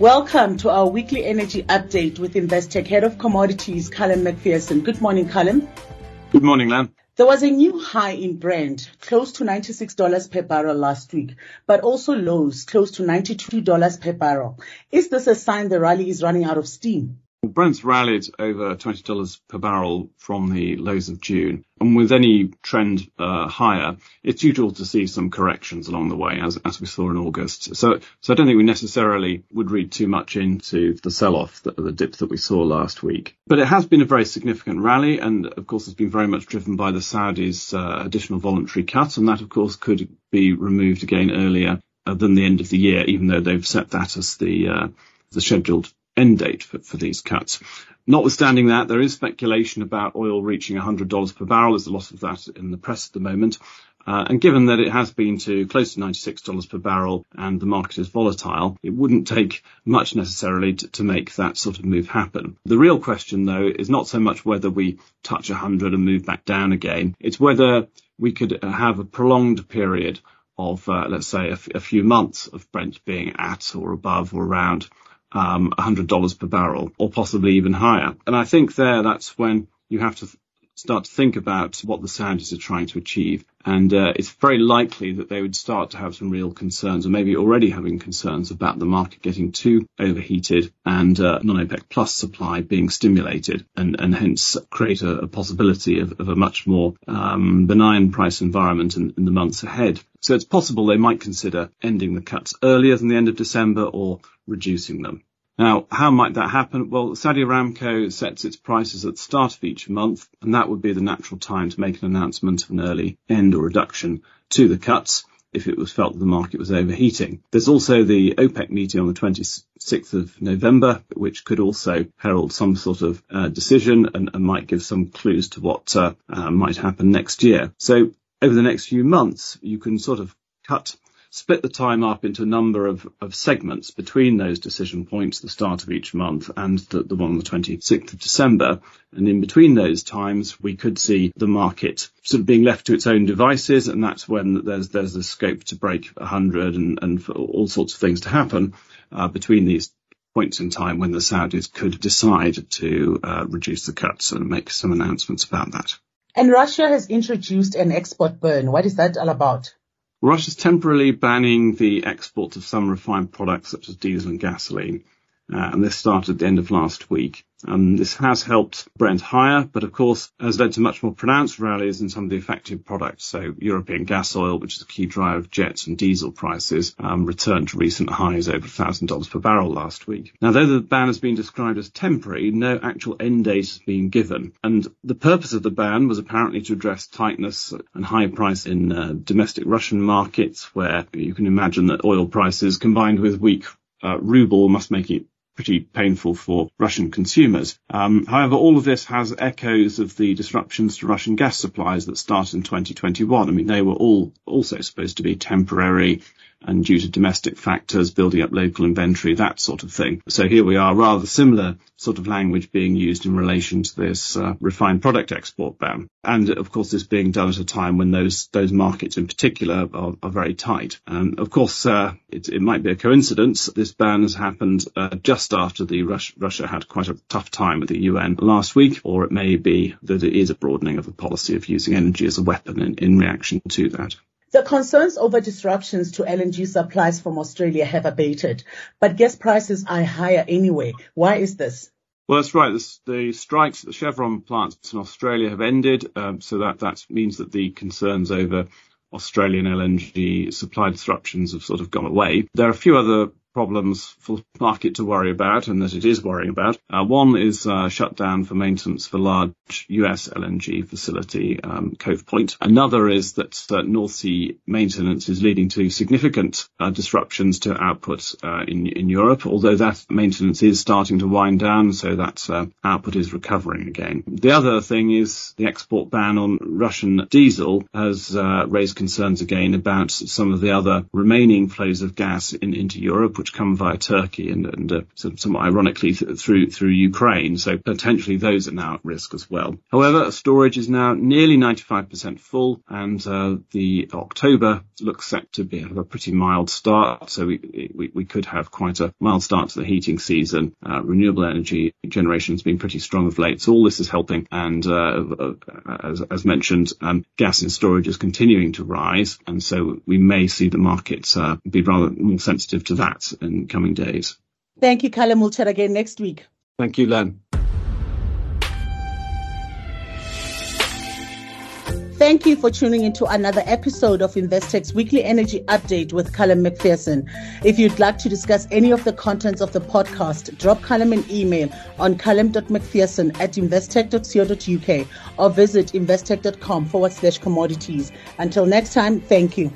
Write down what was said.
Welcome to our weekly energy update with Investec Head of Commodities, Callum Macpherson. Good morning, Callum. Good morning, Lan. There was a new high in Brent, close to $96 per barrel last week, but also lows close to $92 per barrel. Is this a sign the rally is running out of steam? Brent's rallied over $20 per barrel from the lows of June. And with any trend uh, higher, it's usual to see some corrections along the way, as, as we saw in August. So, so I don't think we necessarily would read too much into the sell-off, the, the dip that we saw last week. But it has been a very significant rally, and of course, it's been very much driven by the Saudis' uh, additional voluntary cut, and that, of course, could be removed again earlier uh, than the end of the year, even though they've set that as the uh, the scheduled end date for, for these cuts. Notwithstanding that, there is speculation about oil reaching $100 per barrel. There's a lot of that in the press at the moment. Uh, and given that it has been to close to $96 per barrel and the market is volatile, it wouldn't take much necessarily to, to, make that sort of move happen. The real question, though, is not so much whether we touch 100 and move back down again. It's whether we could have a prolonged period of, uh, let's say, a, f- a few months of Brent being at or above or around um, $100 per barrel or possibly even higher. And I think there that's when you have to start to think about what the Saudis are trying to achieve. And uh, it's very likely that they would start to have some real concerns, or maybe already having concerns about the market getting too overheated and uh, non-OPEC plus supply being stimulated, and, and hence create a, a possibility of, of, a much more um, benign price environment in, in the months ahead. So it's possible they might consider ending the cuts earlier than the end of December or reducing them. Now, how might that happen? Well, Saudi Aramco sets its prices at the start of each month, and that would be the natural time to make an announcement of an early end or reduction to the cuts if it was felt that the market was overheating. There's also the OPEC meeting on the 26th of November, which could also herald some sort of uh, decision and, and, might give some clues to what uh, uh, might happen next year. So over the next few months, you can sort of cut split the time up into a number of, of segments between those decision points, the start of each month and the, the one on the 26th of December. And in between those times, we could see the market sort of being left to its own devices. And that's when there's, there's a scope to break 100 and, and for all sorts of things to happen uh, between these points in time when the Saudis could decide to uh, reduce the cuts and make some announcements about that. And Russia has introduced an export ban. What is that all about? Russia's temporarily banning the export of some refined products such as diesel and gasoline. Uh, and this started at the end of last week. Um, this has helped Brent higher, but of course has led to much more pronounced rallies in some of the affected products. So European gas oil, which is a key driver of jets and diesel prices, um, returned to recent highs over $1,000 per barrel last week. Now, though the ban has been described as temporary, no actual end date has been given. And the purpose of the ban was apparently to address tightness and high price in uh, domestic Russian markets, where you can imagine that oil prices combined with weak uh, ruble must make it pretty painful for Russian consumers. Um, however, all of this has echoes of the disruptions to Russian gas supplies that started in 2021. I mean, they were all also supposed to be temporary and due to domestic factors, building up local inventory, that sort of thing. So here we are, rather similar sort of language being used in relation to this uh, refined product export ban. And of course, this being done at a time when those those markets in particular are, are very tight. And of course, uh, it, it, might be a coincidence. This ban has happened uh, just after the Rus- Russia had quite a tough time at the UN last week, or it may be that it is a broadening of the policy of using energy as a weapon in, in reaction to that. The concerns over disruptions to LNG supplies from Australia have abated, but gas prices are higher anyway. Why is this? Well, that's right. The, the strikes at the Chevron plants in Australia have ended, um, so that, that means that the concerns over Australian LNG supply disruptions have sort of gone away. There are a few other problems for the market to worry about and that it is worrying about. Uh, one is uh, shutdown for maintenance for large US LNG facility, um, Cove Point. Another is that uh, North Sea maintenance is leading to significant uh, disruptions to output uh, in, in Europe, although that maintenance is starting to wind down, so that uh, output is recovering again. The other thing is the export ban on Russian diesel has raised concerns again about some of the other remaining flows of gas in, into Europe, which come via Turkey and, and uh, somewhat ironically th- through through Ukraine. So potentially those are now at risk as well. However, storage is now nearly 95% full, and uh, the October looks set to be a pretty mild start. So we, we, we could have quite a mild start to the heating season. Uh, renewable energy generation has been pretty strong of late, so all this is helping. And uh, as, as, mentioned, um, gas in storage is continuing to rise, and so we may see the markets uh, be rather more sensitive to that in coming days. Thank you, Callum. We'll chat again next week. Thank you, Len. Thank you for tuning into another episode of Investec's weekly energy update with Callum Macpherson. If you'd like to discuss any of the contents of the podcast, drop Callum an email on callum.macpherson at investec.co.uk or visit investec.com forward slash commodities. Until next time, thank you.